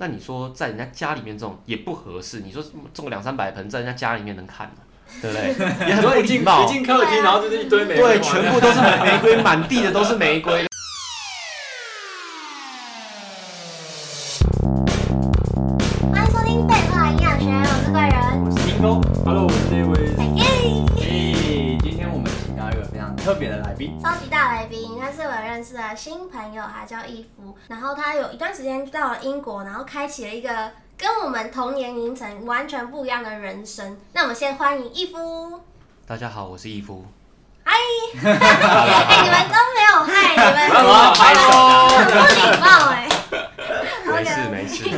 那你说在人家家里面种也不合适。你说种个两三百盆在人家家里面能看吗？对不对？也很不礼貌。一进客厅，然后就是一堆玫瑰。对，全部都是玫瑰，满地的都是玫瑰。特别的来宾，超级大来宾，他是我认识的新朋友，他叫易夫。然后他有一段时间到了英国，然后开启了一个跟我们同年龄层完全不一样的人生。那我们先欢迎易夫。大家好，我是易夫。嗨！哎，你们都没有嗨，你们不要拍手，很不礼貌哎。没事没事，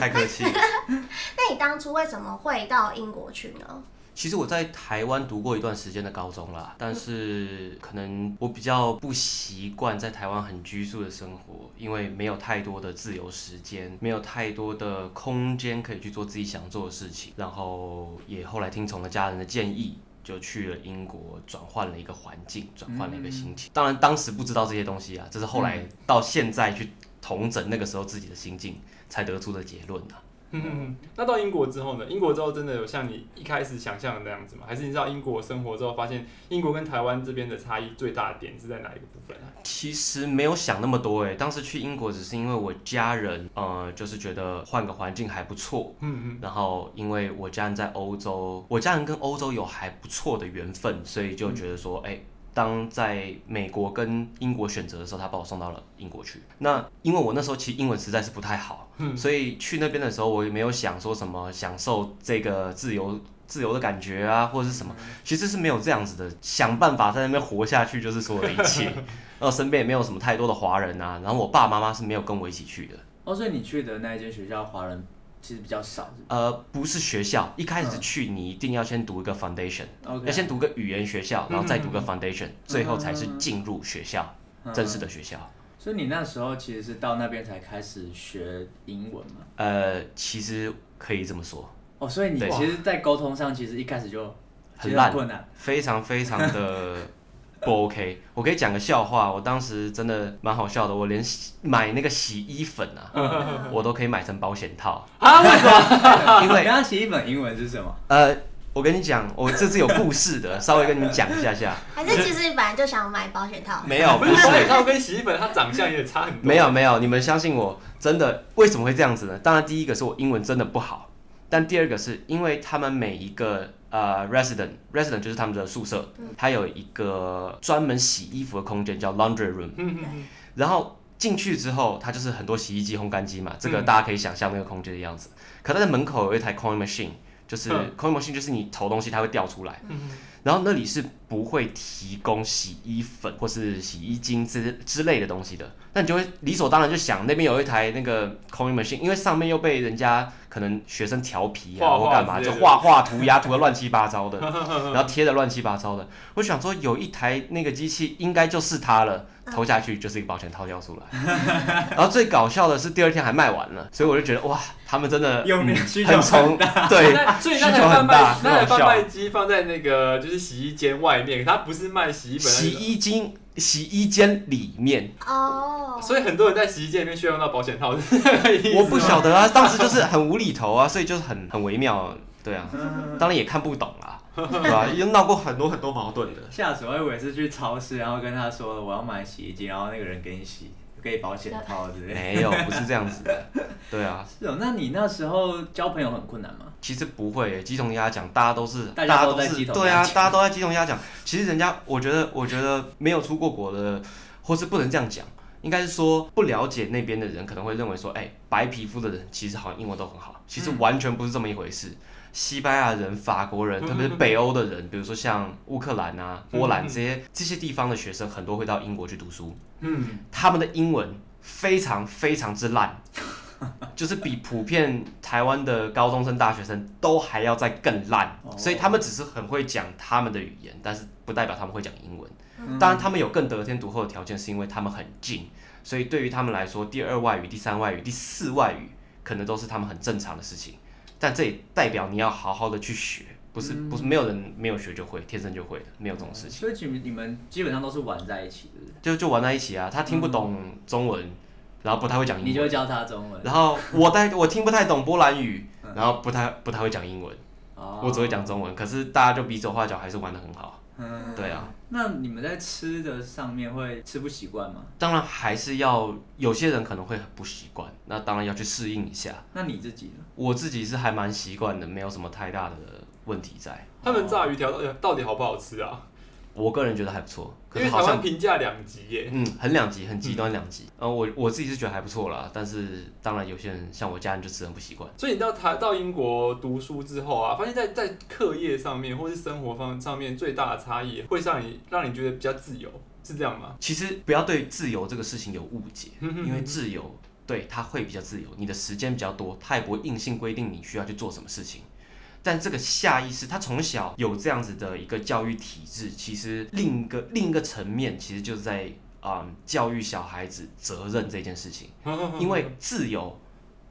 太客气。那你当初为什么会到英国去呢？其实我在台湾读过一段时间的高中啦，但是可能我比较不习惯在台湾很拘束的生活，因为没有太多的自由时间，没有太多的空间可以去做自己想做的事情。然后也后来听从了家人的建议，就去了英国，转换了一个环境，转换了一个心情。当然当时不知道这些东西啊，这是后来到现在去同整那个时候自己的心境才得出的结论啊。嗯，那到英国之后呢？英国之后真的有像你一开始想象的那样子吗？还是你知道英国生活之后发现英国跟台湾这边的差异最大的点是在哪一个部分啊？其实没有想那么多诶，当时去英国只是因为我家人，呃，就是觉得换个环境还不错。嗯嗯。然后因为我家人在欧洲，我家人跟欧洲有还不错的缘分，所以就觉得说，哎、嗯。当在美国跟英国选择的时候，他把我送到了英国去。那因为我那时候其实英文实在是不太好，嗯，所以去那边的时候，我也没有想说什么享受这个自由自由的感觉啊，或者是什么，其实是没有这样子的。想办法在那边活下去，就是所有的一切。然后身边也没有什么太多的华人啊，然后我爸爸妈妈是没有跟我一起去的。哦，所以你去的那一间学校华人。其实比较少是不是？呃，不是学校，一开始去你一定要先读一个 foundation，、嗯、要先读个语言学校，然后再读个 foundation，、嗯、最后才是进入学校、嗯、正式的学校。所以你那时候其实是到那边才开始学英文吗？呃，其实可以这么说。哦，所以你其实，在沟通上其实一开始就很烂，非常非常的。不 OK，我可以讲个笑话。我当时真的蛮好笑的，我连洗买那个洗衣粉啊，我都可以买成保险套啊？为什么？因为刚洗衣粉英文是什么？呃，我跟你讲，我这是有故事的，稍微跟你们讲一下下。还是其实你本来就想买保险套？没有，不是保险套跟洗衣粉它长相也差很多。没有没有，你们相信我，真的为什么会这样子呢？当然第一个是我英文真的不好，但第二个是因为他们每一个。呃、uh，resident，resident 就是他们的宿舍，它有一个专门洗衣服的空间，叫 laundry room。然后进去之后，它就是很多洗衣机、烘干机嘛，这个大家可以想象那个空间的样子。可它的门口有一台 coin machine，就是 coin machine 就是你投东西它会掉出来。然后那里是不会提供洗衣粉或是洗衣精之之类的东西的，那你就会理所当然就想那边有一台那个 coin machine，因为上面又被人家可能学生调皮啊或干嘛，就画画涂鸦涂的乱七八糟的，然后贴的乱七八糟的，我想说有一台那个机器应该就是它了。投下去就是一个保险套掉出来，然后最搞笑的是第二天还卖完了，所以我就觉得哇，他们真的很从 对，所以那台贩卖那台贩卖机放在那个就是洗衣间外面，它不是卖洗衣粉，洗衣机洗衣间里面哦，所以很多人在洗衣间里面需要用到保险套，我不晓得啊，当时就是很无厘头啊，所以就是很很微妙，对啊，当然也看不懂啊。对吧？已经闹过很多很多矛盾的。下次我以为是去超市，然后跟他说我要买洗衣机，然后那个人给你洗，给保险套之类的。没有，不是这样子的。对啊。是哦，那你那时候交朋友很困难吗？其实不会，鸡同鸭讲，大家都是，大家都在鸡同鸭讲。对啊，大家都在鸡同鸭讲。其实人家，我觉得，我觉得没有出过国的，或是不能这样讲，应该是说不了解那边的人可能会认为说，哎、欸，白皮肤的人其实好像英文都很好，其实完全不是这么一回事。嗯西班牙人、法国人，特别是北欧的人，比如说像乌克兰啊、波兰这些这些地方的学生，很多会到英国去读书。嗯，他们的英文非常非常之烂，就是比普遍台湾的高中生、大学生都还要再更烂。所以他们只是很会讲他们的语言，但是不代表他们会讲英文。当然，他们有更得天独厚的条件，是因为他们很近，所以对于他们来说，第二外语、第三外语、第四外语，可能都是他们很正常的事情。但这也代表你要好好的去学，不是不是没有人没有学就会，天生就会的，没有这种事情。所以你们你们基本上都是玩在一起的，就就玩在一起啊。他听不懂中文，然后不太会讲英文。你就教他中文。然后我带我听不太懂波兰语，然后不太不太会讲英文，哦、我只会讲中文。可是大家就比手画脚，还是玩得很好。嗯，对啊。那你们在吃的上面会吃不习惯吗？当然还是要，有些人可能会很不习惯，那当然要去适应一下。那你自己呢？我自己是还蛮习惯的，没有什么太大的问题在。他们炸鱼条到底到底好不好吃啊？我个人觉得还不错，可是好像评价两极耶。嗯，很两极，很极端两极。嗯，我我自己是觉得还不错啦，但是当然有些人像我家人就吃很不习惯。所以你到台到英国读书之后啊，发现在在课业上面或是生活方上面最大的差异，会让你让你觉得比较自由，是这样吗？其实不要对自由这个事情有误解，因为自由对它会比较自由，你的时间比较多，它也不会硬性规定你需要去做什么事情。但这个下意识，他从小有这样子的一个教育体制，其实另一个另一个层面，其实就是在啊、嗯、教育小孩子责任这件事情。因为自由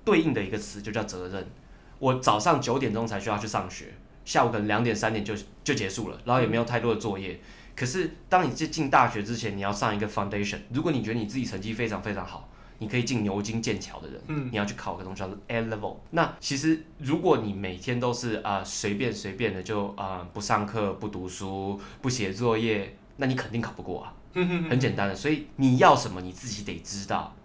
对应的一个词就叫责任。我早上九点钟才需要去上学，下午可能两点三点就就结束了，然后也没有太多的作业。可是当你进进大学之前，你要上一个 foundation。如果你觉得你自己成绩非常非常好。你可以进牛津、剑桥的人，嗯，你要去考个东西叫做 A level。那其实如果你每天都是啊随便随便的就啊、呃、不上课、不读书、不写作业，那你肯定考不过啊。很简单的，所以你要什么你自己得知道。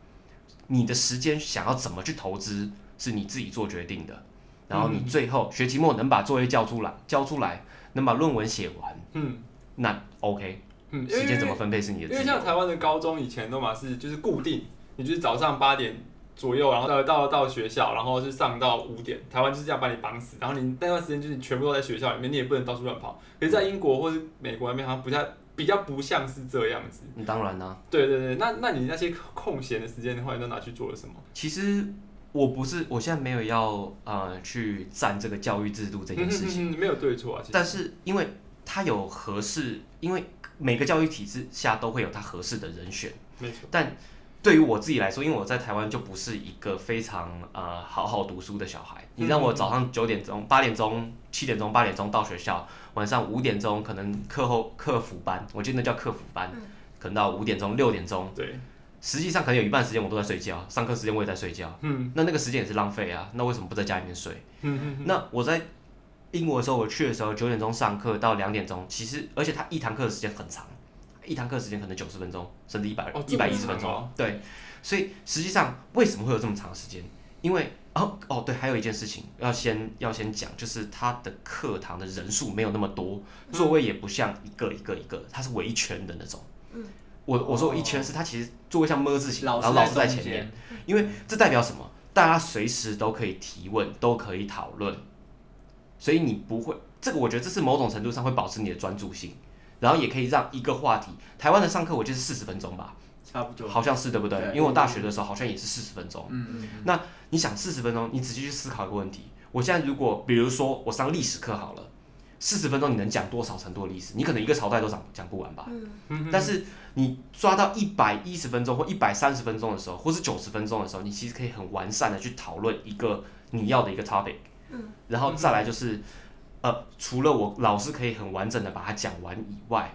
你的时间想要怎么去投资是你自己做决定的。然后你最后学期末能把作业交出来，交出来能把论文写完，嗯，那 OK。嗯，时间怎么分配是你的。因为像台湾的高中以前都嘛是就是固定。你就是早上八点左右，然后到到到学校，然后是上到五点。台湾就是这样把你绑死，然后你那段时间就是你全部都在学校里面，你也不能到处乱跑。可是，在英国或是美国那边，好像不太比较不像是这样子。嗯，当然啦、啊。对对对，那那你那些空闲的时间的话，你都拿去做了什么？其实我不是，我现在没有要呃去占这个教育制度这件事情，没有对错啊。但是因为它有合适，因为每个教育体制下都会有它合适的人选。没错。但对于我自己来说，因为我在台湾就不是一个非常呃好好读书的小孩。你让我早上九点钟、八点钟、七点钟、八点钟到学校，晚上五点钟可能课后客服班，我记得那叫客服班，可能到五点钟、六点钟。对。实际上可能有一半时间我都在睡觉，上课时间我也在睡觉。嗯。那那个时间也是浪费啊，那为什么不在家里面睡？嗯嗯。那我在英国的时候，我去的时候九点钟上课到两点钟，其实而且他一堂课的时间很长。一堂课时间可能九十分钟，甚至一百一百一十分钟。哦、对，所以实际上为什么会有这么长时间？因为哦哦对，还有一件事情要先要先讲，就是他的课堂的人数没有那么多，座位也不像一个一个一个，它是围圈的那种。嗯、我我说我一圈是它其实座位像么字形，然后老师在前面，因为这代表什么？大家随时都可以提问，都可以讨论，所以你不会这个，我觉得这是某种程度上会保持你的专注性。然后也可以让一个话题，台湾的上课我记得是四十分钟吧，差不多，好像是对不对？对，因为我大学的时候好像也是四十分钟。嗯嗯嗯。那你想四十分钟，你仔细去思考一个问题：我现在如果比如说我上历史课好了，四十分钟你能讲多少程度的历史？你可能一个朝代都讲讲不完吧。嗯。但是你抓到一百一十分钟或一百三十分钟的时候，或是九十分钟的时候，你其实可以很完善的去讨论一个你要的一个 topic。嗯。然后再来就是。呃，除了我老师可以很完整的把它讲完以外，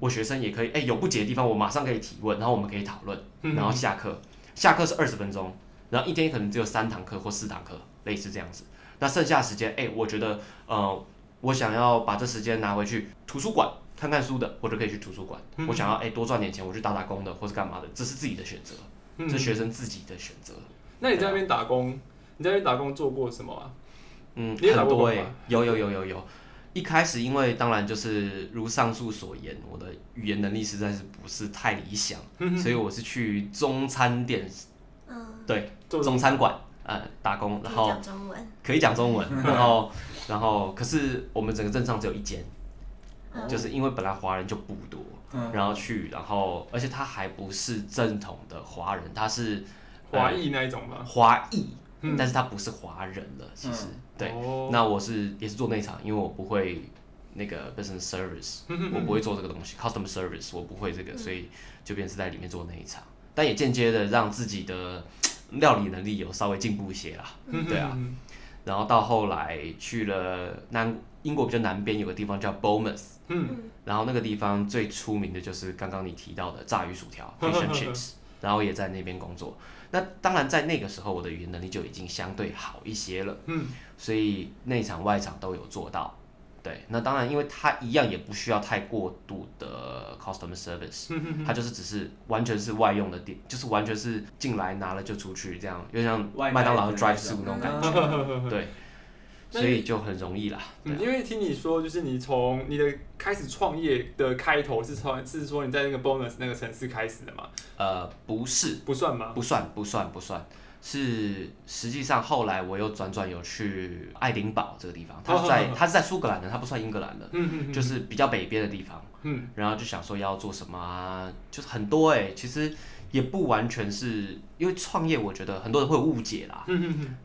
我学生也可以，哎，有不解的地方我马上可以提问，然后我们可以讨论，然后下课，下课是二十分钟，然后一天可能只有三堂课或四堂课，类似这样子。那剩下的时间，哎，我觉得，呃，我想要把这时间拿回去图书馆看看书的，我就可以去图书馆。我想要哎多赚点钱，我去打打工的，或是干嘛的，这是自己的选择，这是学生自己的选择。那你在那边打工，你在那边打工做过什么啊？嗯，很多诶、欸，有有有有有。一开始因为当然就是如上述所言，我的语言能力实在是不是太理想，所以我是去中餐店，嗯，对，中餐馆呃打工，然后可以讲中文，然后然后可是我们整个镇上只有一间，就是因为本来华人就不多，然后去，然后而且他还不是正统的华人，他是华裔那一种吗？华裔。但是他不是华人了，其实、嗯、对。哦、那我是也是做内场，因为我不会那个 business service，我不会做这个东西，customer service 我不会这个，所以就变成是在里面做内场。但也间接的让自己的料理能力有稍微进步一些啦，对啊。然后到后来去了南英国比较南边有个地方叫 Bournemouth，然后那个地方最出名的就是刚刚你提到的炸鱼薯条 fish and chips。然后也在那边工作。那当然在那个时候，我的语言能力就已经相对好一些了。嗯，所以内场外场都有做到。对，那当然，因为它一样也不需要太过度的 customer service，它就是只是完全是外用的店，就是完全是进来拿了就出去这样，就像麦当劳的 drive through 那种感觉。对。所以就很容易啦。嗯，因为听你说，就是你从你的开始创业的开头是从是说你在那个 Bonus 那个城市开始的嘛？呃，不是，不算吗？不算，不算，不算。是实际上后来我又转转有去爱丁堡这个地方，它是在它是在苏格兰的，它不算英格兰的，就是比较北边的地方。嗯，然后就想说要做什么啊，就是很多哎、欸，其实。也不完全是因为创业，我觉得很多人会有误解啦。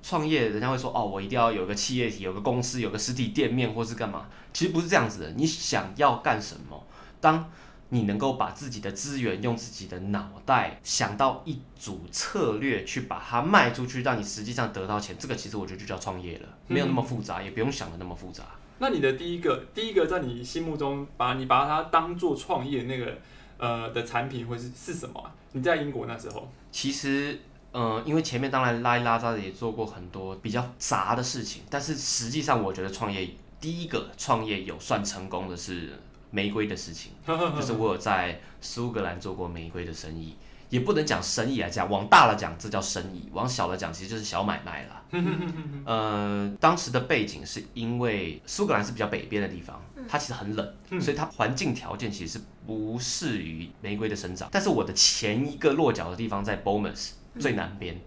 创业人家会说哦，我一定要有个企业体，有个公司，有个实体店面，或是干嘛？其实不是这样子的。你想要干什么？当你能够把自己的资源用自己的脑袋想到一组策略去把它卖出去，让你实际上得到钱，这个其实我觉得就叫创业了，没有那么复杂，也不用想的那么复杂。那你的第一个，第一个在你心目中把你把它当做创业那个呃的产品，或是是什么？你在英国那时候，其实，呃，因为前面当然拉一拉扎的也做过很多比较杂的事情，但是实际上我觉得创业第一个创业有算成功的是玫瑰的事情，就是我有在苏格兰做过玫瑰的生意，也不能讲生意来讲，往大了讲这叫生意，往小了讲其实就是小买卖了。呃，当时的背景是因为苏格兰是比较北边的地方。它其实很冷，所以它环境条件其实不适于玫瑰的生长。但是我的前一个落脚的地方在 Bournemouth 最南边，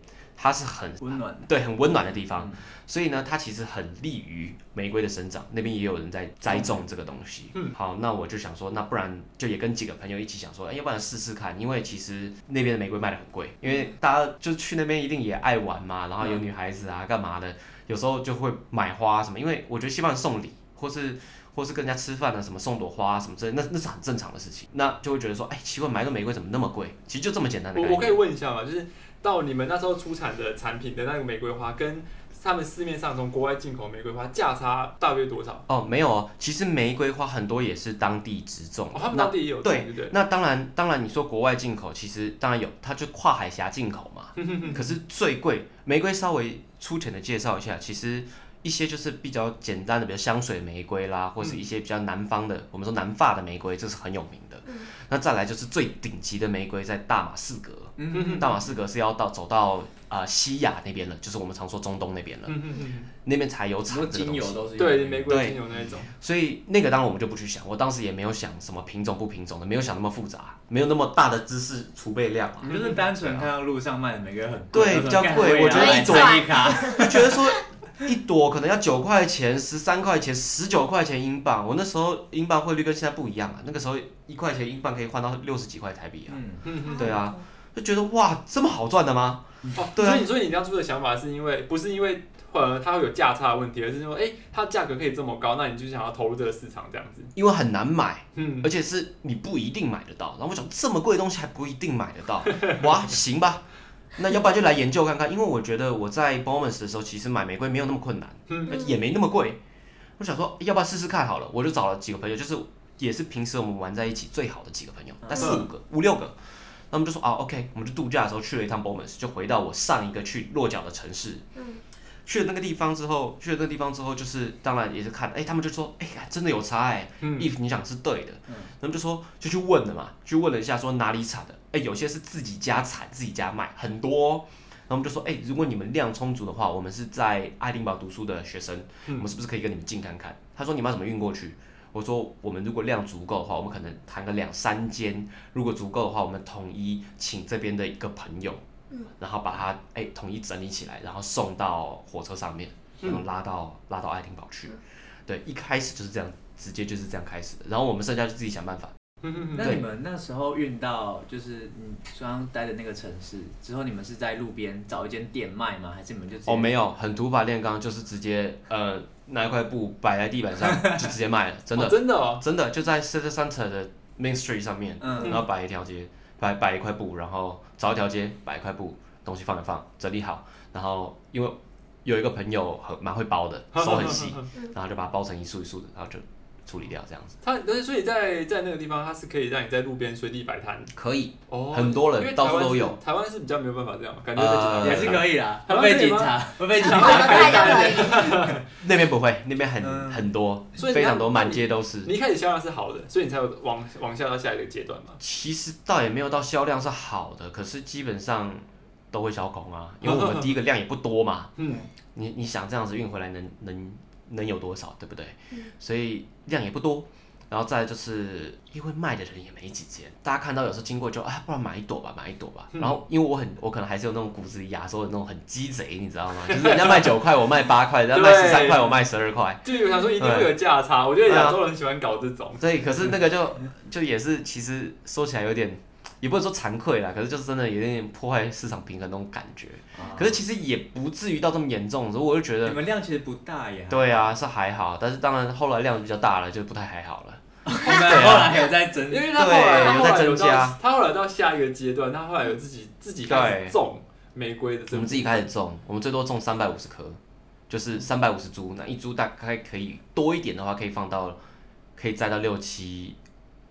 它是很温暖，对，很温暖的地方。所以呢，它其实很利于玫瑰的生长。那边也有人在栽种这个东西。嗯，好，那我就想说，那不然就也跟几个朋友一起想说，哎，要不然试试看。因为其实那边的玫瑰卖的很贵，因为大家就去那边一定也爱玩嘛，然后有女孩子啊，干嘛的，有时候就会买花什么。因为我觉得希望送礼或是。或是跟人家吃饭啊，什么送朵花什么之类，那那是很正常的事情。那就会觉得说，哎、欸，奇怪，买个玫瑰怎么那么贵？其实就这么简单的。我我可以问一下吗？就是到你们那时候出产的产品的那个玫瑰花，跟他们市面上从国外进口玫瑰花价差大约多少？哦，没有哦，其实玫瑰花很多也是当地直种。哦，他们当地也有种，对对对。那当然，当然你说国外进口，其实当然有，它就跨海峡进口嘛。可是最贵，玫瑰稍微粗浅的介绍一下，其实。一些就是比较简单的，比如香水玫瑰啦，或是一些比较南方的，嗯、我们说南法的玫瑰，这是很有名的。嗯、那再来就是最顶级的玫瑰，在大马士革。大马士革是要到走到啊、呃、西亚那边了，就是我们常说中东那边了。那边才有产这个东西。精油都是对玫瑰精油那一种。所以那个当然我们就不去想，我当时也没有想什么品种不品种的，没有想那么复杂，没有那么大的知识储备量。你就是单纯看到路上卖的玫瑰很贵，对，比较贵。我觉得一朵一卡，就觉得说。一朵可能要九块钱、十三块钱、十九块钱英镑。我那时候英镑汇率跟现在不一样啊，那个时候一块钱英镑可以换到六十几块台币啊。嗯嗯对啊，就觉得哇，这么好赚的吗？哦，对啊。所以你说你当初的想法是因为不是因为呃它会有价差的问题，而是因为哎它价格可以这么高，那你就想要投入这个市场这样子。因为很难买，嗯，而且是你不一定买得到。然后我想这么贵的东西还不一定买得到，哇，行吧。那要不然就来研究看看，因为我觉得我在 Bournemouth 的时候，其实买玫瑰没有那么困难，也没那么贵。我想说，要不要试试看好了？我就找了几个朋友，就是也是平时我们玩在一起最好的几个朋友，但四五个、五六个。那我们就说啊，OK，我们就度假的时候去了一趟 Bournemouth，就回到我上一个去落脚的城市。去了那个地方之后，去了那个地方之后，就是当然也是看，哎、欸，他们就说，哎、欸，真的有差哎、欸。if 你讲是对的，他们就说就去问了嘛，去问了一下，说哪里产的，哎、欸，有些是自己家产，自己家卖，很多。然后我们就说，哎、欸，如果你们量充足的话，我们是在爱丁堡读书的学生，我们是不是可以跟你们进看看？他说你们要怎么运过去？我说我们如果量足够的话，我们可能谈个两三间，如果足够的话，我们统一请这边的一个朋友。嗯然后把它哎统一整理起来，然后送到火车上面，然后拉到拉到爱丁堡去。对，一开始就是这样，直接就是这样开始的。然后我们剩下就自己想办法。那你们那时候运到就是你刚刚待的那个城市之后，你们是在路边找一间店卖吗？还是你们就哦没有，很土法炼钢，就是直接呃拿一块布摆在地板上 就直接卖了，真的真的哦，真的就在 City Center 的 Main Street 上面，然后摆一条街。摆摆一块布，然后找一条街摆一块布，东西放一放，整理好，然后因为有一个朋友很蛮会包的，手很细，然后就把它包成一束一束的，然后就处理掉这样子。它，但是所以在在那个地方，它是可以让你在路边随地摆摊。可以，哦，很多人因为到处都有台湾是比较没有办法这样，感觉被警察呃也是可以啦，会被警察，会被警察。那边不会，那边很、嗯很多，所以你非常多，那满街都是。你一开始销量是好的，所以你才有往往下到下一个阶段嘛。其实倒也没有到销量是好的，可是基本上都会销空啊，因为我们第一个量也不多嘛。嗯，你你想这样子运回来能能能有多少，对不对？嗯所以量也不多，然后再就是因为卖的人也没几间，大家看到有时候经过就啊，不然买一朵吧，买一朵吧。嗯然后因为我很我可能还是有那种骨子里亚洲的那种很鸡贼，你知道吗？就是人家卖九块，我卖八块；人家卖十三块，我卖十二块。就有想说一定会有价差，我觉得亚洲人喜欢搞这种。所以可是那个就就也是其实说起来有点。也不能说惭愧啦，可是就是真的有点破坏市场平衡那种感觉。啊可是其实也不至于到这么严重，所以我就觉得你，们量其实不大耶。对啊，是还好。但是当然后来量比较大了，就不太还好了。对后来有在增因，为他后来对有在他后来有增加到他后来到下一个阶段，他后来有自己自己开始种玫瑰的。我们自己开始种，我们最多种三百五十颗，就是三百五十株。那一株大概可以多一点的话，可以放到可以栽到六七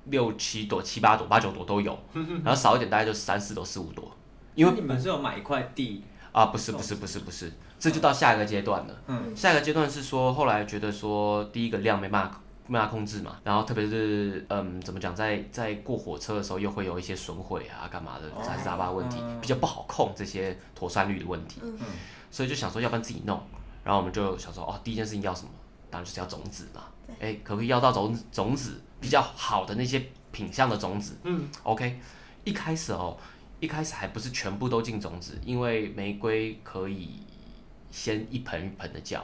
六七朵、七八朵、八九朵都有。然后少一点大概就三四朵、四五朵。因为你们是有买一块地，啊，不是不是不是不是，这就到下一个阶段了。嗯，下一个阶段是说，后来觉得说，第一个量没办法没办法控制嘛，然后特别是嗯，怎么讲，在在过火车的时候又会有一些损毁啊，干嘛的杂七杂八问题，嗯。比较不好控这些妥善率的问题，嗯。所以就想说，要不然自己弄，然后我们就想说，哦，第一件事情要什么？当然就是要种子嘛，哎，可不可以要到种种子比较好的那些品相的种子？嗯，OK，一开始哦，一开始还不是全部都进种子，因为玫瑰可以先一盆一盆的叫，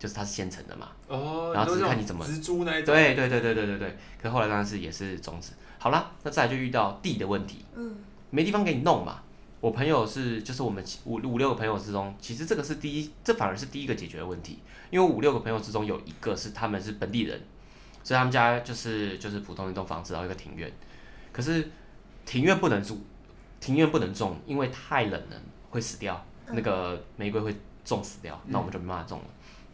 就是它是现成的嘛。哦，然后只是看你怎么植株那一种。对对对对对对对。可是后来当然是也是种子。好啦，那再来就遇到地的问题，嗯没地方给你弄嘛。我朋友是就是我们五五六个朋友之中，其实这个是第一，这反而是第一个解决的问题，因为五六个朋友之中有一个是他们是本地人，所以他们家就是就是普通一栋房子，然后一个庭院。可是庭院不能住，庭院不能种，因为太冷了会死掉，那个玫瑰会种死掉，那我们就没办法种了。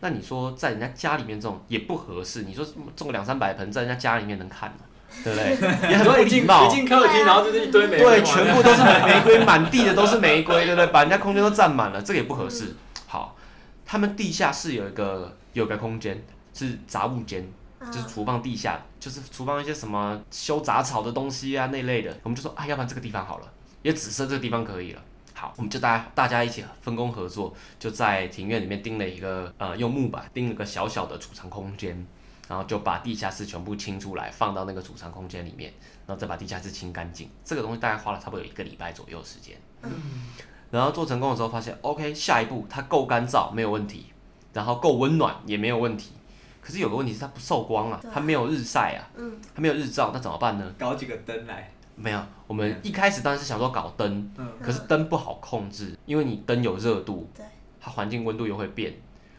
那你说在人家家里面种也不合适，你说种个两三百盆在人家家里面能看吗？对不对？也很不礼貌一。进客厅，然后就是一堆玫瑰对，全部都是玫瑰，满地的都是玫瑰，对不对？把人家空间都占满了，这个也不合适。好，他们地下室有一个有个空间是杂物间，就是厨房地下，就是厨房一些什么修杂草的东西啊那类的，我们就说啊，要不然这个地方好了，也只剩这个地方可以了。好，我们就大家大家一起分工合作，就在庭院里面钉了一个呃，用木板钉了个小小的储藏空间，然后就把地下室全部清出来，放到那个储藏空间里面，然后再把地下室清干净。这个东西大概花了差不多有一个礼拜左右的时间。然后做成功的时候发现，OK，下一步它够干燥没有问题，然后够温暖也没有问题。可是有个问题是它不受光啊，它没有日晒啊，嗯。它没有日照，那怎么办呢？搞几个灯来，没有，我们一开始当然是想说搞灯，嗯，可是灯不好控制，因为你灯有热度对，它环境温度又会变，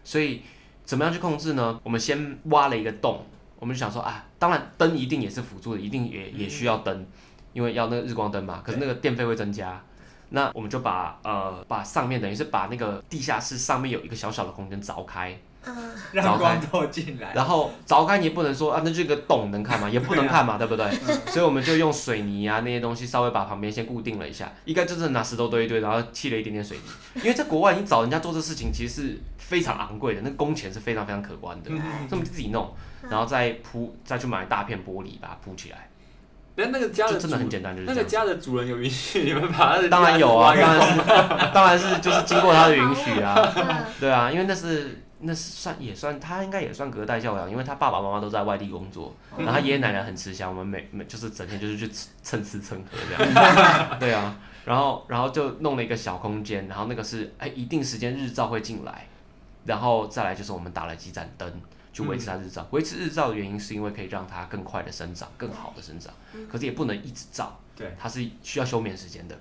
所以怎么样去控制呢？我们先挖了一个洞，我们就想说啊，当然灯一定也是辅助的，一定也也需要灯，因为要那个日光灯嘛。可是那个电费会增加，那我们就把呃把上面等于是把那个地下室上面有一个小小的空间凿开，嗯让光透进来，然后凿开你也不能说啊，那就一个洞能看吗？也不能看嘛，对不对？所以我们就用水泥啊那些东西稍微把旁边先固定了一下，应该就是拿石头堆一堆，然后砌了一点点水泥。因为在国外你找人家做这事情其实是非常昂贵的，那工钱是非常非常可观的，所以我们就自己弄，然后再铺再去买大片玻璃把它铺起来，那那个家的真的很简单，就是那这。个家的主人有允许你们把他的当然有啊，当然是，当然是就是经过他的允许啊。嗯对啊，因为那是那是算也算他应该也算隔代教养，因为他爸爸妈妈都在外地工作，然后他爷爷奶奶很吃香，我们每每就是整天就是去吃蹭吃蹭喝这样。对啊，然后然后就弄了一个小空间，然后那个是哎一定时间日照会进来，然后再来就是我们打了几盏灯。去维持它日照，维持日照的原因是因为可以让它更快的生长，更好的生长，可是也不能一直照，对，它是需要休眠时间的。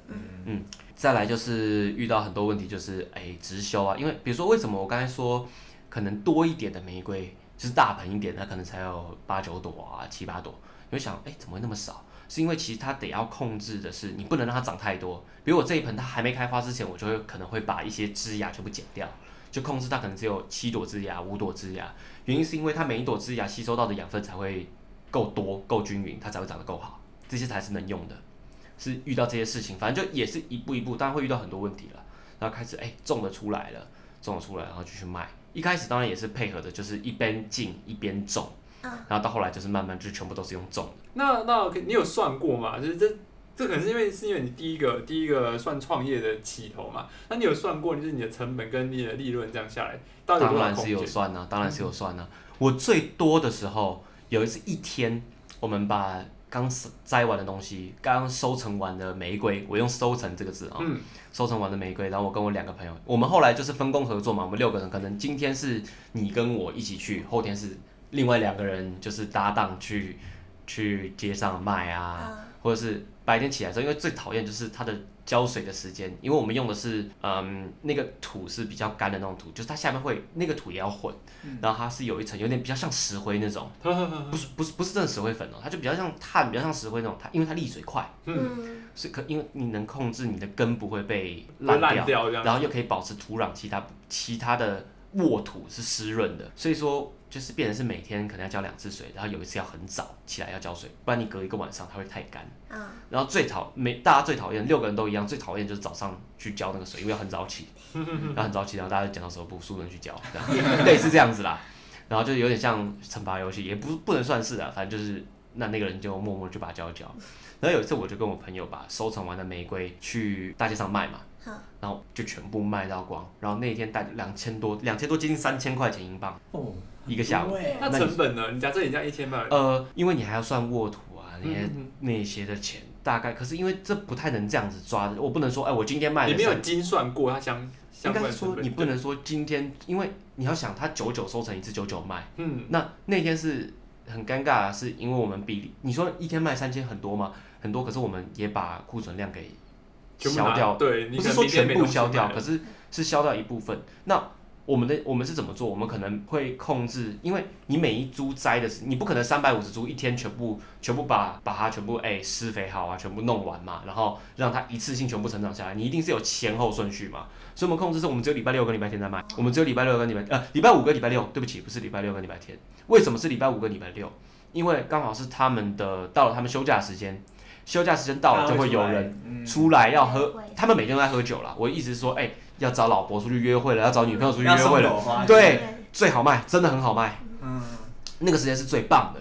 嗯，再来就是遇到很多问题，就是哎植修啊，因为比如说为什么我刚才说可能多一点的玫瑰，就是大盆一点，它可能才有八九朵啊七八朵，你会想哎怎么会那么少？是因为其实它得要控制的是你不能让它长太多，比如我这一盆它还没开花之前，我就会可能会把一些枝芽全部剪掉，就控制它可能只有七朵枝芽、五朵枝芽。原因是因为它每一朵枝芽吸收到的养分才会够多、够均匀，它才会长得够好，这些才是能用的。是遇到这些事情，反正就也是一步一步，当然会遇到很多问题了。然后开始哎种了出来了，种了出来，然后继续卖。一开始当然也是配合的，就是一边进一边种。然后到后来就是慢慢就全部都是用种的。那那你有算过吗？就是这这可能是因为是因为你第一个第一个算创业的起头嘛？那你有算过就是你的成本跟你的利润这样下来？当然是有算啊，当然是有算啊。我最多的时候有一次一天，我们把刚摘完的东西，刚收成完的玫瑰，我用“收成”这个字啊，嗯，收成完的玫瑰。然后我跟我两个朋友，我们后来就是分工合作嘛，我们六个人，可能今天是你跟我一起去，后天是。另外两个人就是搭档去去街上卖啊，嗯、或者是白天起来的时候，因为最讨厌就是它的浇水的时间，因为我们用的是嗯那个土是比较干的那种土，就是它下面会那个土也要混，嗯、然后它是有一层有点比较像石灰那种，不是不是不是真的石灰粉哦，它就比较像碳，比较像石灰那种，它因为它沥水快，嗯，是可因为你能控制你的根不会被烂掉，掉然后又可以保持土壤其他其他的沃土是湿润的，所以说。就是变成是每天可能要浇两次水，然后有一次要很早起来要浇水，不然你隔一个晚上它会太干。嗯。然后最讨每大家最讨厌六个人都一样，最讨厌就是早上去浇那个水，因为要很早起，然后很早起，然后大家就讲到时候不输人去浇，这样类似这样子啦。然后就有点像惩罚游戏，也不不能算是啊，反正就是那那个人就默默就把它浇一浇。然后有一次我就跟我朋友把收成完的玫瑰去大街上卖嘛，然后就全部卖到光，然后那一天带两千多两千多接近三千块钱英镑。哦。一个下午，那成本呢？你假设你这样一千万，呃，因为你还要算沃土啊，那些那些的钱，大概可是因为这不太能这样子抓的，我不能说，哎，我今天卖，你没有精算过它相，应该说你不能说今天，因为你要想它九九收成一次九九卖，嗯，那那天是很尴尬，是因为我们比你说一天卖三千很多吗？很多，可是我们也把库存量给消掉，对，不是说全部消掉，可是是消掉一部分，那。我们的我们是怎么做？我们可能会控制，因为你每一株栽的是，你不可能三百五十株一天全部全部把把它全部哎施肥好啊，全部弄完嘛，然后让它一次性全部成长下来，你一定是有前后顺序嘛。所以我们控制是我们只有礼拜六跟礼拜天在卖，我们只有礼拜六跟礼拜呃礼拜五跟礼拜六，对不起，不是礼拜六跟礼拜天。为什么是礼拜五跟礼拜六？因为刚好是他们的到了他们休假时间，休假时间到了就会有人出来要喝，他们每天都在喝酒啦。我意思是说，哎。要找老婆出去约会了，要找女朋友出去约会了，对，最好卖，真的很好卖。嗯，那个时间是最棒的。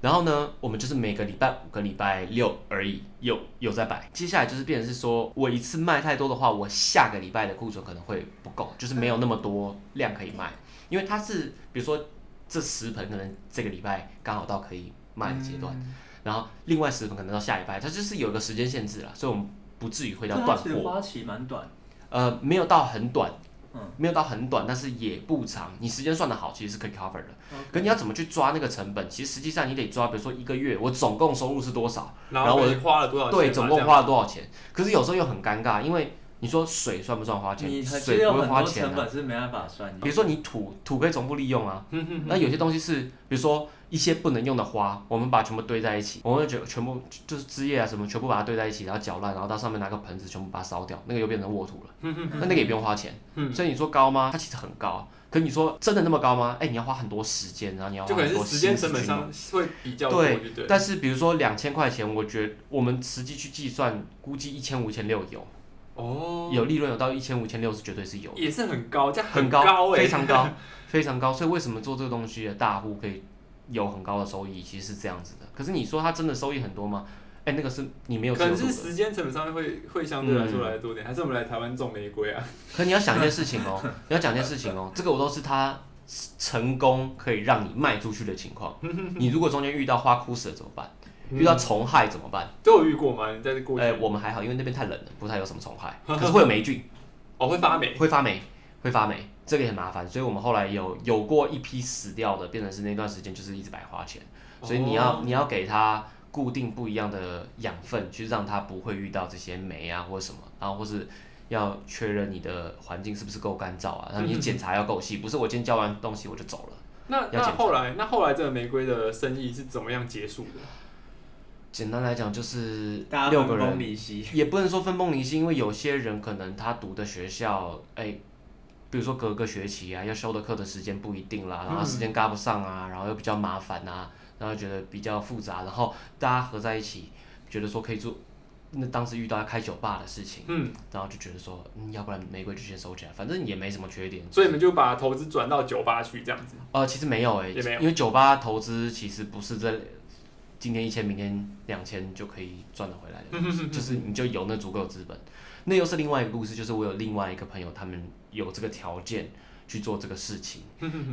然后呢，我们就是每个礼拜五跟礼拜六而已，有有在摆。接下来就是变成是说，我一次卖太多的话，我下个礼拜的库存可能会不够，就是没有那么多量可以卖。因为它是，比如说这十盆可能这个礼拜刚好到可以卖的阶段，嗯、然后另外十盆可能到下礼拜，它就是有一个时间限制了，所以我们不至于会到断货。花期蛮短。呃，没有到很短，嗯，没有到很短，但是也不长。你时间算得好，其实是可以 cover 的。可你要怎么去抓那个成本？其实实际上你得抓，比如说一个月我总共收入是多少，然后我花了多少钱？对，总共花了多少钱？可是有时候又很尴尬，因为你说水算不算花钱？你水不会花钱啊。成本是没办法算。比如说你土土可以重复利用啊，那有些东西是，比如说。一些不能用的花，我们把全部堆在一起，我们就全部就是枝叶啊什么，全部把它堆在一起，然后搅烂，然后到上面拿个盆子，全部把它烧掉，那个又变成沃土了。那 那个也不用花钱。所以你说高吗？它其实很高。可你说真的那么高吗？哎，你要花很多时间，然后你要花很多时间成本上会比较多。对，但是比如说两千块钱，我觉得我们实际去计算，估计一千五、一千六有。哦。有利润有到一千五、一千六是绝对是有。也是很高，这样很高，非常高，非常高。所以为什么做这个东西的大户可以？有很高的收益，其实是这样子的。可是你说它真的收益很多吗？哎、欸，那个是你没有。可能是时间成本上面会会相对来说来的多点，嗯、还是我们来台湾种玫瑰啊？可你要想一件事情哦，你要讲一件事情哦，这个我都是他成功可以让你卖出去的情况。你如果中间遇到花枯死了怎么办？遇到虫害怎么办？都有遇过吗？你在这过去？哎、欸，我们还好，因为那边太冷了，不太有什么虫害。可是会有霉菌，哦，会发霉，会发霉，会发霉。这个也很麻烦，所以我们后来有有过一批死掉的，变成是那段时间就是一直白花钱，所以你要你要给它固定不一样的养分，去让它不会遇到这些霉啊或者什么，然后或是要确认你的环境是不是够干燥啊，然后你检查要够细，不是我今天交完东西我就走了。那那后来那后来这个玫瑰的生意是怎么样结束的？简单来讲就是六个人，也不能说分崩离析，因为有些人可能他读的学校，哎。比如说隔个学期啊，要修的课的时间不一定啦，然后时间赶不上啊，然后又比较麻烦啊，然后觉得比较复杂，然后大家合在一起，觉得说可以做。那当时遇到要开酒吧的事情，嗯，然后就觉得说，嗯，要不然玫瑰就先收起来，反正也没什么缺点。所以你们就把投资转到酒吧去这样子？呃，其实没有诶、欸，也没有，因为酒吧投资其实不是这今天一千，明天两千就可以赚得回来的，就是你就有那足够资本。那又是另外一个故事，就是我有另外一个朋友，他们有这个条件去做这个事情，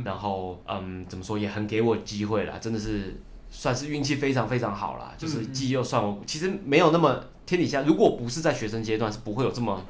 然后嗯，怎么说也很给我机会啦，真的是算是运气非常非常好啦，就是既又算我其实没有那么。天底下如果不是在学生阶段，是不会有这么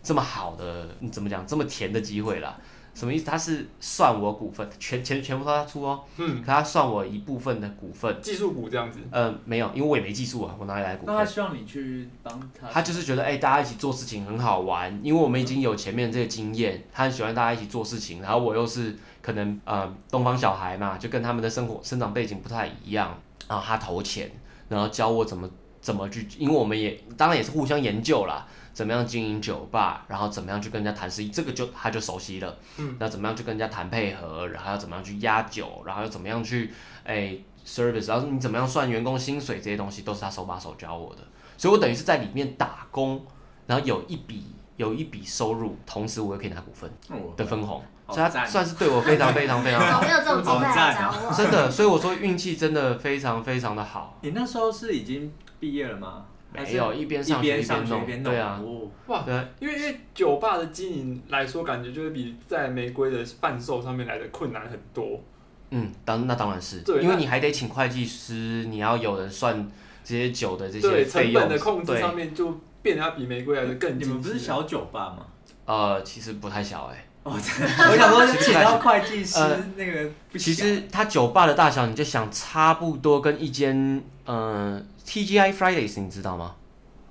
这么好的，你怎么讲这么甜的机会啦？什么意思？他是算我股份，全钱全部都他出哦。嗯。可他算我一部分的股份。技术股这样子。呃，没有，因为我也没技术啊，我哪里来股份？那他希望你去帮他。他就是觉得，哎、欸，大家一起做事情很好玩，因为我们已经有前面这个经验，他很喜欢大家一起做事情。然后我又是可能呃东方小孩嘛，就跟他们的生活生长背景不太一样。然后他投钱，然后教我怎么。怎么去？因为我们也当然也是互相研究啦，怎么样经营酒吧，然后怎么样去跟人家谈生意，这个就他就熟悉了。嗯，那怎么样去跟人家谈配合，然后要怎么样去压酒，然后要怎么样去哎 service，然后你怎么样算员工薪水这些东西，都是他手把手教我的。所以我等于是在里面打工，然后有一笔有一笔收入，同时我又可以拿股份的分红。所以他算是对我非常非常非常 好，没有这种机会来找我。真的，所以我说运气真的非常非常的好。你那时候是已经毕业了吗？没有，一边上学一边弄。对啊，哇，对，因为因为酒吧的经营来说，感觉就是比在玫瑰的贩售上面来的困难很多。嗯，当那当然是，因为你还得请会计师，你要有人算这些酒的这些成本的控制上面，就变得要比玫瑰来的更。你们不是小酒吧吗？呃，其实不太小哎。哦，我想说请到会计师那个不，其实他酒吧的大小，你就想差不多跟一间呃 TGI Fridays，你知道吗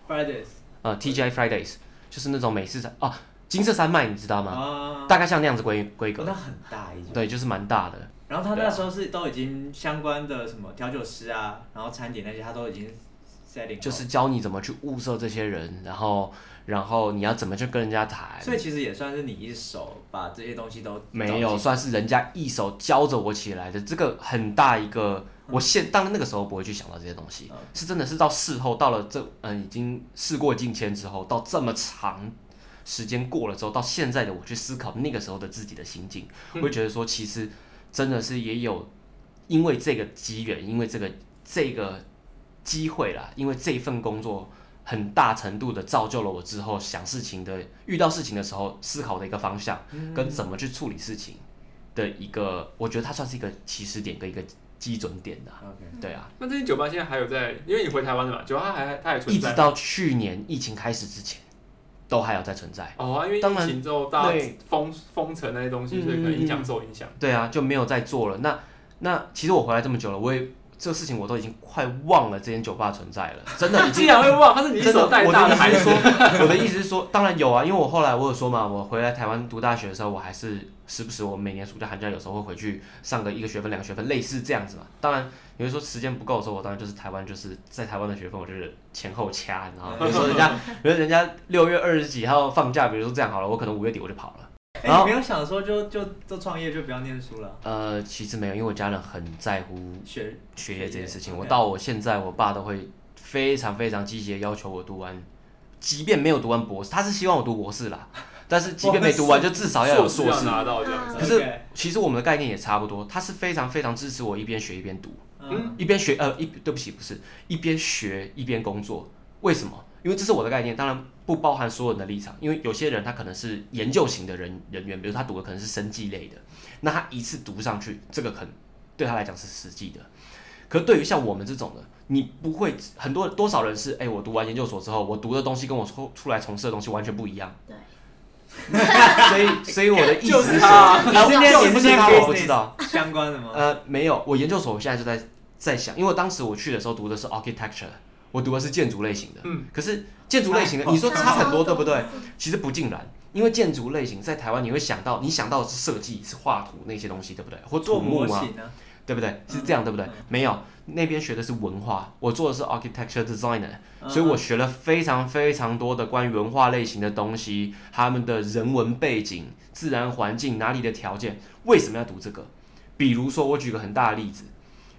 ？Fridays，呃 TGI Fridays 就是那种美式的哦，金色山脉你知道吗？大概像那样子规规格。那很大一间。对，就是蛮大的。然后他那时候是都已经相关的什么调酒师啊，然后餐点那些他都已经 setting，就是教你怎么去物色这些人，然后。然后你要怎么去跟人家谈？所以其实也算是你一手把这些东西都没有，算是人家一手教着我起来的。这个很大一个，我现当然那个时候不会去想到这些东西，是真的是到事后到了这嗯已经事过境迁之后，到这么长时间过了之后，到现在的我去思考那个时候的自己的心境，我会觉得说其实真的是也有因为这个机缘，因为这个这个机会啦，因为这份工作。很大程度的造就了我之后想事情的遇到事情的时候思考的一个方向，跟怎么去处理事情的一个，我觉得它算是一个起始点跟一个基准点的。OK，对啊。那这些酒吧现在还有在，因为你回台湾的嘛，酒吧还它还存在。一直到去年疫情开始之前，都还有在存在。哦，因为疫情之后大家封封城那些东西，所以可能影响受影响。对啊，就没有再做了。那那其实我回来这么久了，我也。这个事情我都已经快忘了这间酒吧存在了，真的已经。竟然会忘？他是你一手带大的还是说？我的意思是说，当然有啊，因为我后来我有说嘛，我回来台湾读大学的时候，我还是时不时我每年暑假寒假有时候会回去上个一个学分两个学分，类似这样子嘛。当然，有人说时间不够的时候，我当然就是台湾就是在台湾的学分，我就是前后掐，你知道吗？比如说人家，比如人家六月二十几号放假，比如说这样好了，我可能五月底我就跑了。哎，你没有想说就就做创业就不要念书了？呃，其实没有，因为我家人很在乎学学业这件事情。我到我现在，我爸都会非常非常积极的要求我读完，即便没有读完博士，他是希望我读博士啦。但是即便没读完，就至少要有硕士拿到这样子。可是其实我们的概念也差不多，他是非常非常支持我一边学一边读，嗯，一边学呃一对不起不是一边学一边工作。为什么？因为这是我的概念，当然不包含所有人的立场。因为有些人他可能是研究型的人人员，比如他读的可能是生技类的，那他一次读上去，这个可能对他来讲是实际的。可是对于像我们这种的，你不会很多多少人是哎，我读完研究所之后，我读的东西跟我出出来从事的东西完全不一样。对。所以所以我的意思是说，你是念是不是他？我不知道相关的吗？呃，没有，我研究所我现在就在在想，因为当时我去的时候读的是 architecture。我读的是建筑类型的，嗯，可是建筑类型的，你说差很多，对不对？其实不尽然，因为建筑类型在台湾，你会想到，你想到的是设计，是画图那些东西，对不对？或土木啊，对不对？是这样对不对？没有，那边学的是文化，我做的是 architecture designer，所以我学了非常非常多的关于文化类型的东西，他们的人文背景、自然环境、哪里的条件，为什么要读这个？比如说，我举个很大的例子，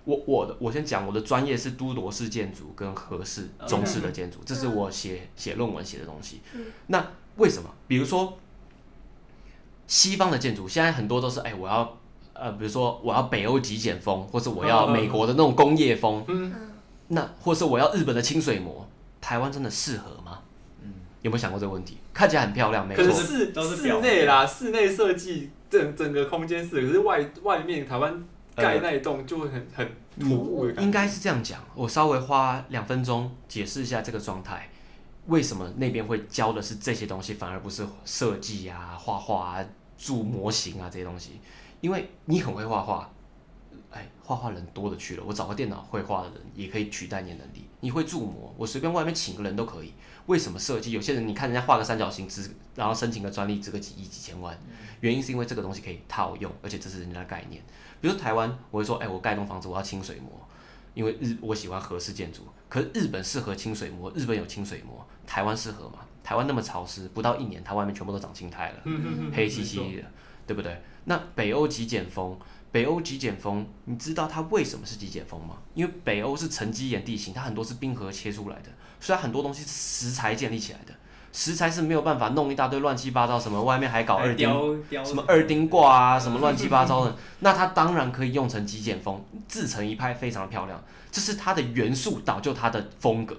我我的我先讲，我的专业是都铎式建筑跟和式中式的建筑，这是我写写论文写的东西。那为什么？比如说。西方的建筑现在很多都是哎，我要呃，比如说我要北欧极简风，或者我要美国的那种工业风，嗯，那或是我要日本的清水模，台湾真的适合吗？嗯，有没有想过这个问题？看起来很漂亮，没错，可是室都是室内啦，室内设计整整个空间是，可是外外面台湾盖那一栋就会很很突兀的感觉。应该是这样讲，我稍微花两分钟解释一下这个状态，为什么那边会教的是这些东西，反而不是设计啊、画画啊。做模型啊，这些东西，因为你很会画画，哎，画画人多的去了，我找个电脑绘画的人也可以取代你的能力。你会做模，我随便外面请个人都可以。为什么设计？有些人你看人家画个三角形，值然后申请个专利，值个几亿几千万，原因是因为这个东西可以套用，而且这是人家的概念。比如说台湾，我会说，哎，我盖栋房子我要清水模，因为日我喜欢和式建筑，可是日本适合清水模，日本有清水模，台湾适合吗？台湾那么潮湿，不到一年，它外面全部都长青苔了，黑漆漆的，对不对？那北欧极简风，北欧极简风，你知道它为什么是极简风吗？因为北欧是沉积岩地形，它很多是冰河切出来的，所以它很多东西是石材建立起来的，石材是没有办法弄一大堆乱七八糟，什么外面还搞二丁，什么二丁挂啊，什么乱七八糟的，那它当然可以用成极简风，自成一派，非常的漂亮，这是它的元素导就它的风格。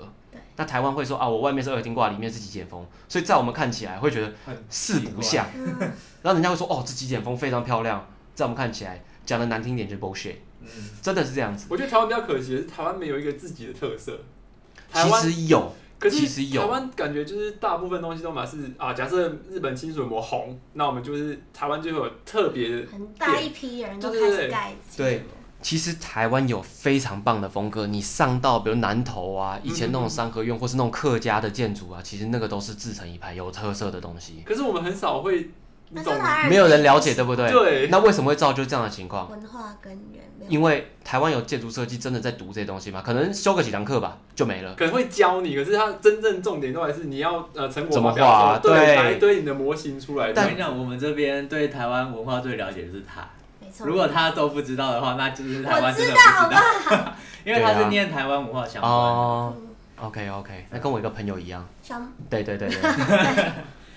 那台湾会说啊，我外面是二丁挂，里面是极简风，所以在我们看起来会觉得四不像。然后人家会说哦，这极简风非常漂亮，在我们看起来讲的难听点就是 bullshit，嗯，真的是这样子。我觉得台湾比较可惜的是，台湾没有一个自己的特色。台湾其实有，可是其实有。台湾感觉就是大部分东西都嘛是啊，假设日本清水模红，那我们就是台湾就会有特别很大一批人都开始盖。对。其实台湾有非常棒的风格，你上到比如南投啊，以前那种三合院或是那种客家的建筑啊，其实那个都是自成一派、有特色的东西。可是我们很少会，没有人了解，对不对？对。那为什么会造就这样的情况？文化根源。因为台湾有建筑设计真的在读这些东西吗？可能修个几堂课吧，就没了。可能会教你，可是它真正重点都还是你要呃成果怎么画啊？对，拿一堆你的模型出来。但我跟你讲，我们这边对台湾文化最了解的是他。如果他都不知道的话，那就是台湾真的不知道，知道因为他是念台湾文化相关的。哦，OK OK，那跟我一个朋友一样。对对对对。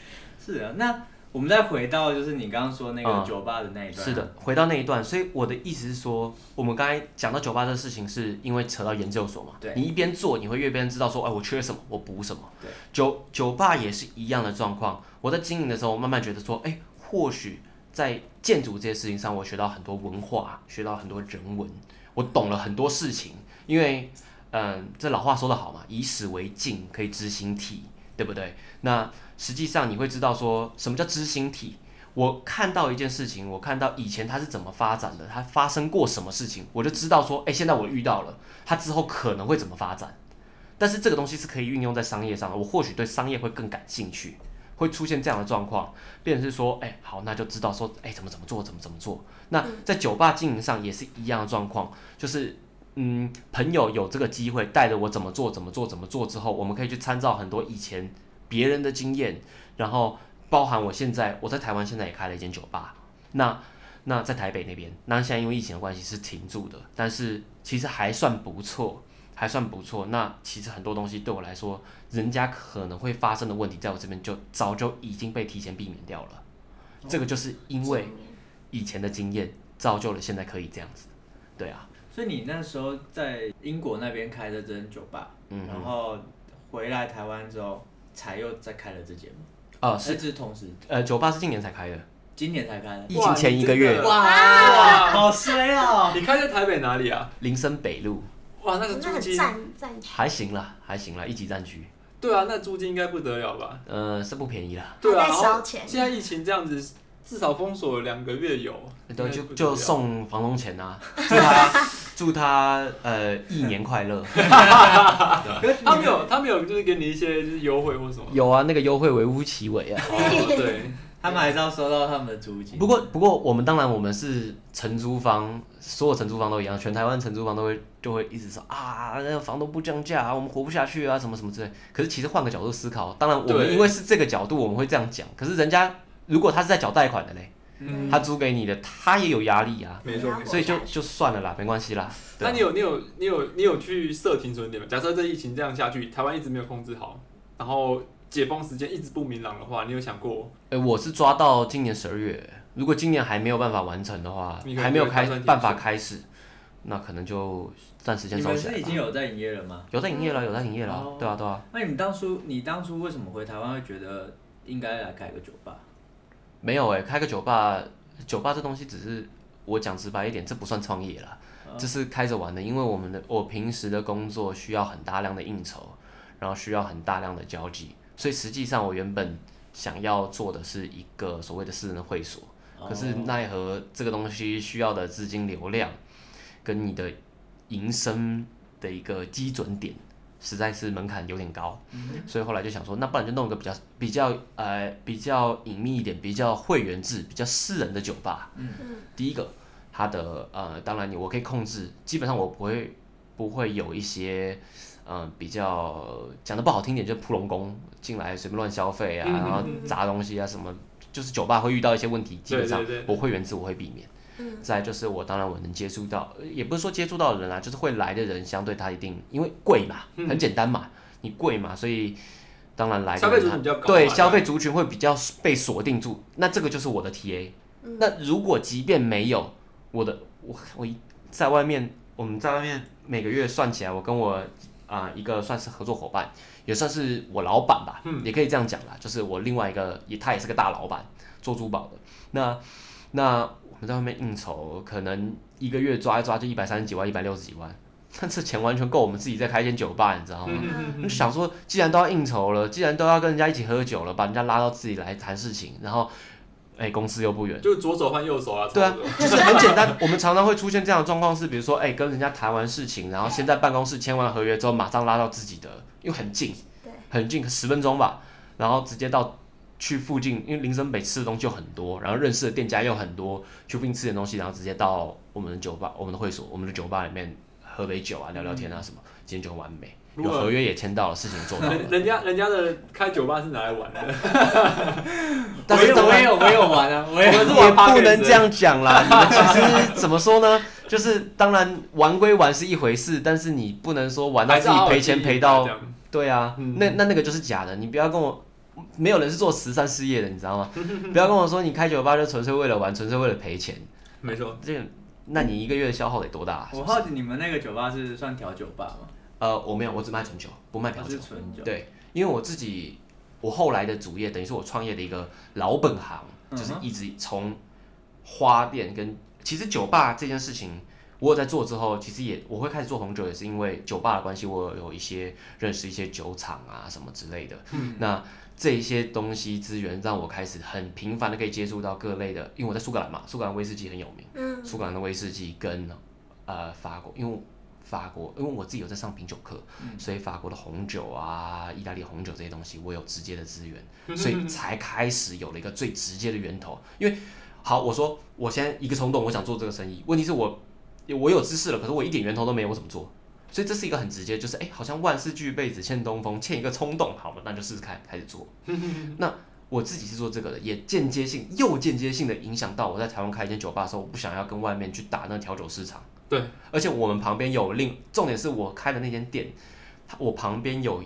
是啊，那我们再回到就是你刚刚说那个酒吧的那一段。是的，回到那一段，所以我的意思是说，我们刚才讲到酒吧这事情，是因为扯到研究所嘛？对。你一边做，你会越边知道说，哎，我缺什么，我补什么。对。酒酒吧也是一样的状况。我在经营的时候，我慢慢觉得说，哎，或许。在建筑这些事情上，我学到很多文化，学到很多人文，我懂了很多事情。因为，嗯，这老话说得好嘛，以史为镜，可以知兴替，对不对？那实际上你会知道说什么叫知心体。我看到一件事情，我看到以前它是怎么发展的，它发生过什么事情，我就知道说，哎，现在我遇到了，它之后可能会怎么发展。但是这个东西是可以运用在商业上的，我或许对商业会更感兴趣。会出现这样的状况，变成是说，哎，好，那就知道说，哎，怎么怎么做，怎么怎么做。那在酒吧经营上也是一样的状况，就是，嗯，朋友有这个机会带着我怎么做，怎么做，怎么做之后，我们可以去参照很多以前别人的经验，然后包含我现在我在台湾现在也开了一间酒吧，那那在台北那边，那现在因为疫情的关系是停住的，但是其实还算不错。还算不错，那其实很多东西对我来说，人家可能会发生的问题，在我这边就早就已经被提前避免掉了。这个就是因为以前的经验造就了现在可以这样子。对啊，所以你那时候在英国那边开的这间酒吧，嗯，然后回来台湾之后才又再开了这间吗？哦，是是同时，呃，酒吧是今年才开的，今年才开的，疫情前一个月。哇，哇好衰哦！你开在台北哪里啊？林森北路。哇，那个租金还行啦，还行啦，一级战区。对啊，那租金应该不得了吧？呃，是不便宜啦。对啊，然后现在疫情这样子，至少封锁两个月有。对，就就送房东钱啊，祝他祝他呃一年快乐。他没有，他没有，就是给你一些就是优惠或什么。有啊，那个优惠微乎其微啊。对，他们还是要收到他们的租金。不过不过我们当然我们是承租方，所有承租方都一样，全台湾承租方都会就会一直说啊，那个房东不降价啊，我们活不下去啊，什么什么之类。可是其实换个角度思考，当然我们因为是这个角度，我们会这样讲。可是人家如果他是在缴贷款的嘞，嗯、他租给你的，他也有压力啊。没错，所以就就算了啦，没关系啦。那你有你有你有你有去设停损点吗？假设这疫情这样下去，台湾一直没有控制好，然后。解封时间一直不明朗的话，你有想过？哎、欸，我是抓到今年十二月，如果今年还没有办法完成的话，还没有开办法开始，那可能就暂时先收起来。你们是已经有在营业了吗？有在营业了，有在营业了。哦、对啊，对啊。那你当初，你当初为什么回台湾会觉得应该来开个酒吧？没有哎、欸，开个酒吧，酒吧这东西只是我讲直白一点，这不算创业啦，哦、这是开着玩的。因为我们的我平时的工作需要很大量的应酬，然后需要很大量的交际。所以实际上，我原本想要做的是一个所谓的私人的会所，可是奈何这个东西需要的资金流量，跟你的营生的一个基准点，实在是门槛有点高，所以后来就想说，那不然就弄一个比较比较呃比较隐秘一点，比较会员制、比较私人的酒吧。嗯第一个，它的呃，当然你我可以控制，基本上我不会不会有一些。嗯，比较讲的不好听点，就扑龙工进来随便乱消费啊，然后砸东西啊什么，就是酒吧会遇到一些问题，基本上我会员制我会避免。嗯，再就是我当然我能接触到，也不是说接触到的人啊，就是会来的人，相对他一定因为贵嘛，很简单嘛，你贵嘛，所以当然来的人他对消费族群会比较被锁定住，那这个就是我的 TA。那如果即便没有我的我我在外面，我们在外面每个月算起来，我跟我。啊、呃，一个算是合作伙伴，也算是我老板吧，嗯、也可以这样讲啦。就是我另外一个，也他也是个大老板，做珠宝的。那那我在外面应酬，可能一个月抓一抓就一百三十几万，一百六十几万，但这钱完全够我们自己再开一间酒吧，你知道吗？你、想说，既然都要应酬了，既然都要跟人家一起喝酒了，把人家拉到自己来谈事情，然后。哎，公司又不远，就左手换右手啊。对啊，就是很简单。我们常常会出现这样的状况是，比如说，哎，跟人家谈完事情，然后先在办公室签完合约之后，马上拉到自己的，因为很近，对，很近，十分钟吧，然后直接到去附近，因为林森北吃的东西就很多，然后认识的店家又很多，去附近吃点东西，然后直接到我们的酒吧、我们的会所、我们的酒吧里面喝杯酒啊，聊聊天啊什么，今天就很完美。有合约也签到了，事情做到了。人家人家的开酒吧是拿来玩的，但是 我也有我也有玩啊，我也也不能这样讲啦。你们其实怎么说呢？就是当然玩归玩是一回事，但是你不能说玩到自己赔钱赔到。对啊，那那那个就是假的。你不要跟我，没有人是做慈善事业的，你知道吗？不要跟我说你开酒吧就纯粹为了玩，纯粹为了赔钱。没错，这个那你一个月的消耗得多大？我好奇你们那个酒吧是算调酒吧吗？呃，我没有，我只卖纯酒，不卖调酒。酒对，因为我自己，我后来的主业等于是我创业的一个老本行，嗯、就是一直从花店跟其实酒吧这件事情，我有在做之后，其实也我会开始做红酒，也是因为酒吧的关系，我有，有一些认识一些酒厂啊什么之类的。嗯、那这一些东西资源让我开始很频繁的可以接触到各类的，因为我在苏格兰嘛，苏格兰威士忌很有名，嗯，苏格兰的威士忌跟呃法国，因为。法国，因为我自己有在上品酒课，嗯、所以法国的红酒啊、意大利红酒这些东西，我有直接的资源，所以才开始有了一个最直接的源头。因为，好，我说我现在一个冲动，我想做这个生意，问题是我我有知识了，可是我一点源头都没有，我怎么做？所以这是一个很直接，就是哎，好像万事俱备，只欠东风，欠一个冲动，好了，那就试试看，开始做。那我自己是做这个的，也间接性又间接性的影响到我在台湾开一间酒吧的时候，我不想要跟外面去打那个调酒市场。对，而且我们旁边有另，重点是我开的那间店，我旁边有，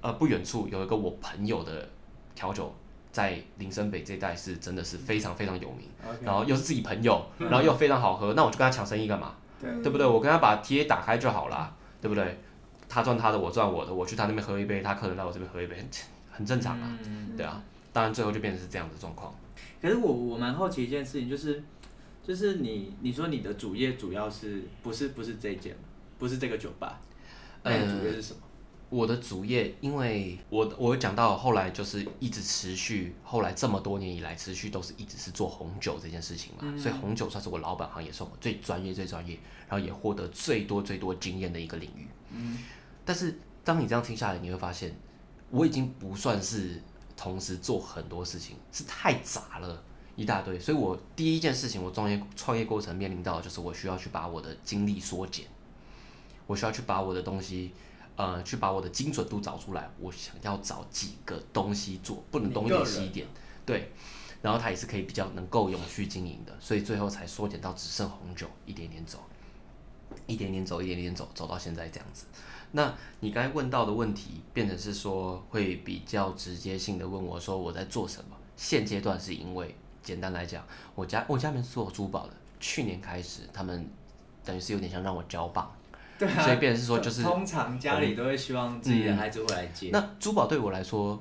呃，不远处有一个我朋友的调酒，在林森北这一带是真的是非常非常有名，Okay. 然后又是自己朋友，然后又非常好喝，那我就跟他抢生意干嘛？对，对不对？我跟他把 TA 打开就好了，对不对？他赚他的，我赚我的，我去他那边喝一杯，他客人来我这边喝一杯，很正常啊，嗯、对啊，当然最后就变成是这样的状况。可是我我蛮好奇一件事情，就是。就是你，你说你的主业主要是不是不是这间，不是这个酒吧？那你主业是什么？我的主业，因为我我讲到后来就是一直持续，后来这么多年以来持续都是一直是做红酒这件事情嘛，嗯、所以红酒算是我老本行，也是我最专业最专业，然后也获得最多最多经验的一个领域。嗯，但是当你这样听下来，你会发现我已经不算是。同时做很多事情，是太杂了，一大堆。所以我第一件事情，我创业创业过程面临到的就是我需要去把我的精力缩减，我需要去把我的东西，呃，去把我的精准度找出来。我想要找几个东西做，不能东一点西一点，对。然后它也是可以比较能够永续经营的，所以最后才缩减到只剩红酒，一点点走，一点点走，一点点走，走到现在这样子。那你刚才问到的问题，变成是说会比较直接性的问我说我在做什么？现阶段是因为简单来讲，我家我家里面是做珠宝的，去年开始他们等于是有点像让我交棒，对啊，所以变成是说就是通常家里都会希望自己的孩子会来接。嗯，那珠宝对我来说。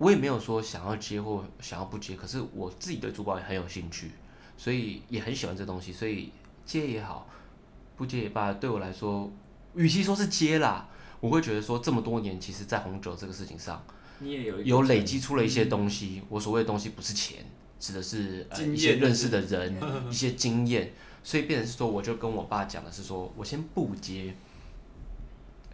我也没有说想要接或想要不接，可是我自己对珠宝也很有兴趣，所以也很喜欢这东西，所以接也好，不接也罢，对我来说，与其说是接啦，我会觉得说这么多年，其实在红酒这个事情上，你也有有累积出了一些东西。我所谓的东西不是钱，指的是呃一些认识的人，一些经验，所以变成是说，我就跟我爸讲的是说，我先不接，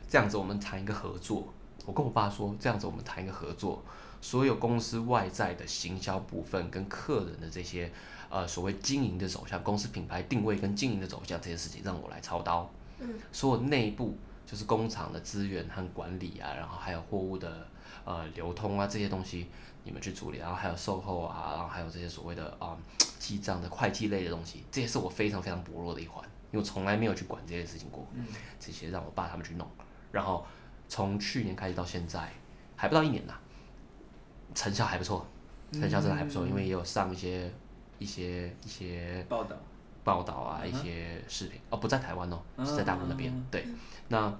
这样子我们谈一个合作。我跟我爸说，这样子我们谈一个合作。所有公司外在的行销部分跟客人的这些呃所谓经营的走向，公司品牌定位跟经营的走向这些事情，让我来操刀。嗯，所有内部就是工厂的资源和管理啊，然后还有货物的呃流通啊这些东西，你们去处理。然后还有售后啊，然后还有这些所谓的啊记账的会计类的东西，这也是我非常非常薄弱的一环，因为我从来没有去管这些事情过。嗯，这些让我爸他们去弄。然后从去年开始到现在，还不到一年呐。成效还不错，成效真的还不错，嗯、因为也有上一些一些一些报道报道啊，一些视频哦，不在台湾哦，是在大陆那边。嗯、对，那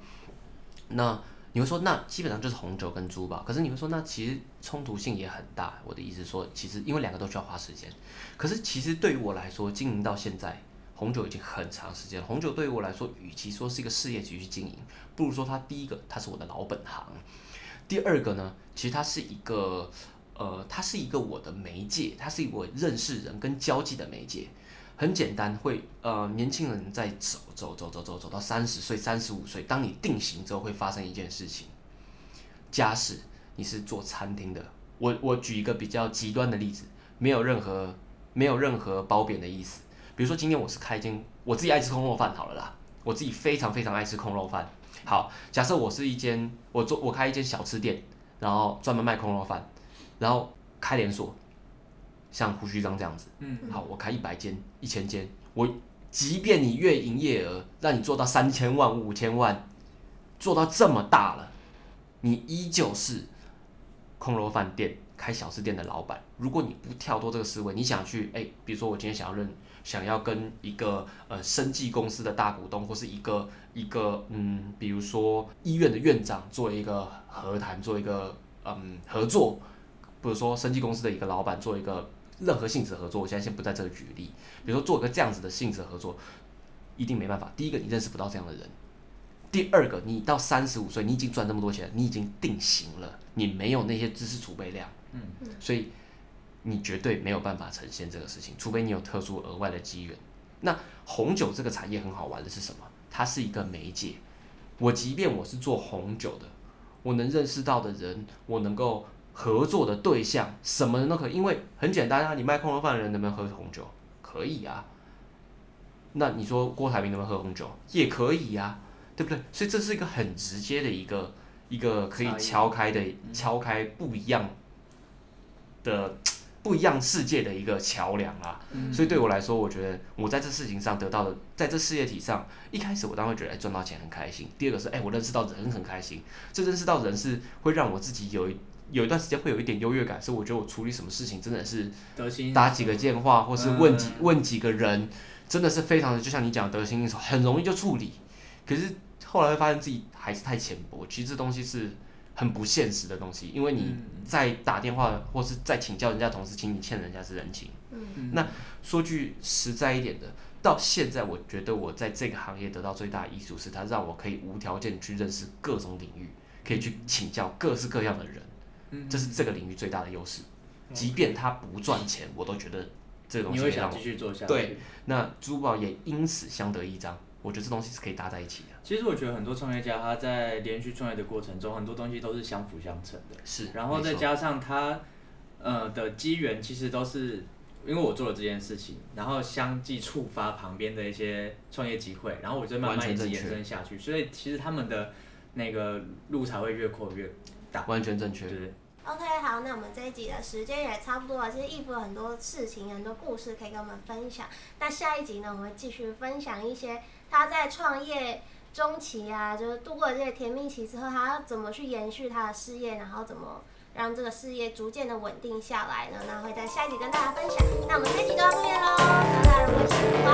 那你会说，那基本上就是红酒跟珠宝，可是你会说，那其实冲突性也很大。我的意思说，其实因为两个都需要花时间，可是其实对于我来说，经营到现在，红酒已经很长时间了。红酒对于我来说，与其说是一个事业局去经营，不如说它第一个，它是我的老本行。第二个呢，其实它是一个，呃，它是一个我的媒介，它是一个我认识人跟交际的媒介。很简单，会呃，年轻人在走走走走走走到三十岁、三十五岁，当你定型之后，会发生一件事情。假使你是做餐厅的，我我举一个比较极端的例子，没有任何没有任何褒贬的意思。比如说今天我是开一间，我自己爱吃空肉饭好了啦，我自己非常非常爱吃空肉饭。好，假设我是一间，我做我开一间小吃店，然后专门卖空肉饭，然后开连锁，像胡须章这样子。嗯。好，我开一百间、一千间，我即便你月营业额让你做到三千万、五千万，做到这么大了，你依旧是空楼饭店开小吃店的老板。如果你不跳脱这个思维，你想去哎，比如说我今天想要认。想要跟一个呃生技公司的大股东，或是一个一个嗯，比如说医院的院长做一个和谈，做一个嗯合作，比如说生技公司的一个老板做一个任何性质合作，我现在先不在这里举例，比如说做一个这样子的性质合作，一定没办法。第一个，你认识不到这样的人；第二个，你到三十五岁，你已经赚那么多钱，你已经定型了，你没有那些知识储备量，嗯，所以。你绝对没有办法呈现这个事情，除非你有特殊额外的机缘。那红酒这个产业很好玩的是什么？它是一个媒介。我即便我是做红酒的，我能认识到的人，我能够合作的对象，什么人都可以。因为很简单啊，你卖空肉饭的人能不能喝红酒？可以啊。那你说郭台铭能不能喝红酒？也可以呀，对不对？所以这是一个很直接的一个一个可以敲开的敲开不一样的。不一样世界的一个桥梁啊，嗯、所以对我来说，我觉得我在这事情上得到的，在这事业体上，一开始我当然会觉得，哎，赚到钱很开心。第二个是，哎，我认识到人很开心。这认识到人是会让我自己有一有一段时间会有一点优越感，所以我觉得我处理什么事情真的是打几个电话，或是问几问几个人，真的是非常的，就像你讲得心应手，很容易就处理。可是后来会发现自己还是太浅薄，其实这东西是。很不现实的东西，因为你在打电话或是在请教人家同事，请你欠人家是人情。嗯、那说句实在一点的，到现在我觉得我在这个行业得到最大的益处是，它让我可以无条件去认识各种领域，可以去请教各式各样的人。嗯、这是这个领域最大的优势。嗯、即便它不赚钱，我都觉得这个东西会让我继续做下去。对，那珠宝也因此相得益彰。我觉得这东西是可以搭在一起的。其实我觉得很多创业家他在连续创业的过程中，很多东西都是相辅相成的。是，然后再加上他呃的机缘，其实都是因为我做了这件事情，然后相继触发旁边的一些创业机会，然后我就慢慢一直延伸下去。所以其实他们的那个路才会越扩越大。完全正确。对。OK，好，那我们这一集的时间也差不多了。其实义父有很多事情、很多故事可以跟我们分享。那下一集呢，我们会继续分享一些他在创业中期啊，就是度过了这些甜蜜期之后，他要怎么去延续他的事业，然后怎么让这个事业逐渐的稳定下来呢？那会在下一集跟大家分享。那我们这一集就到这边喽，大家如果喜欢。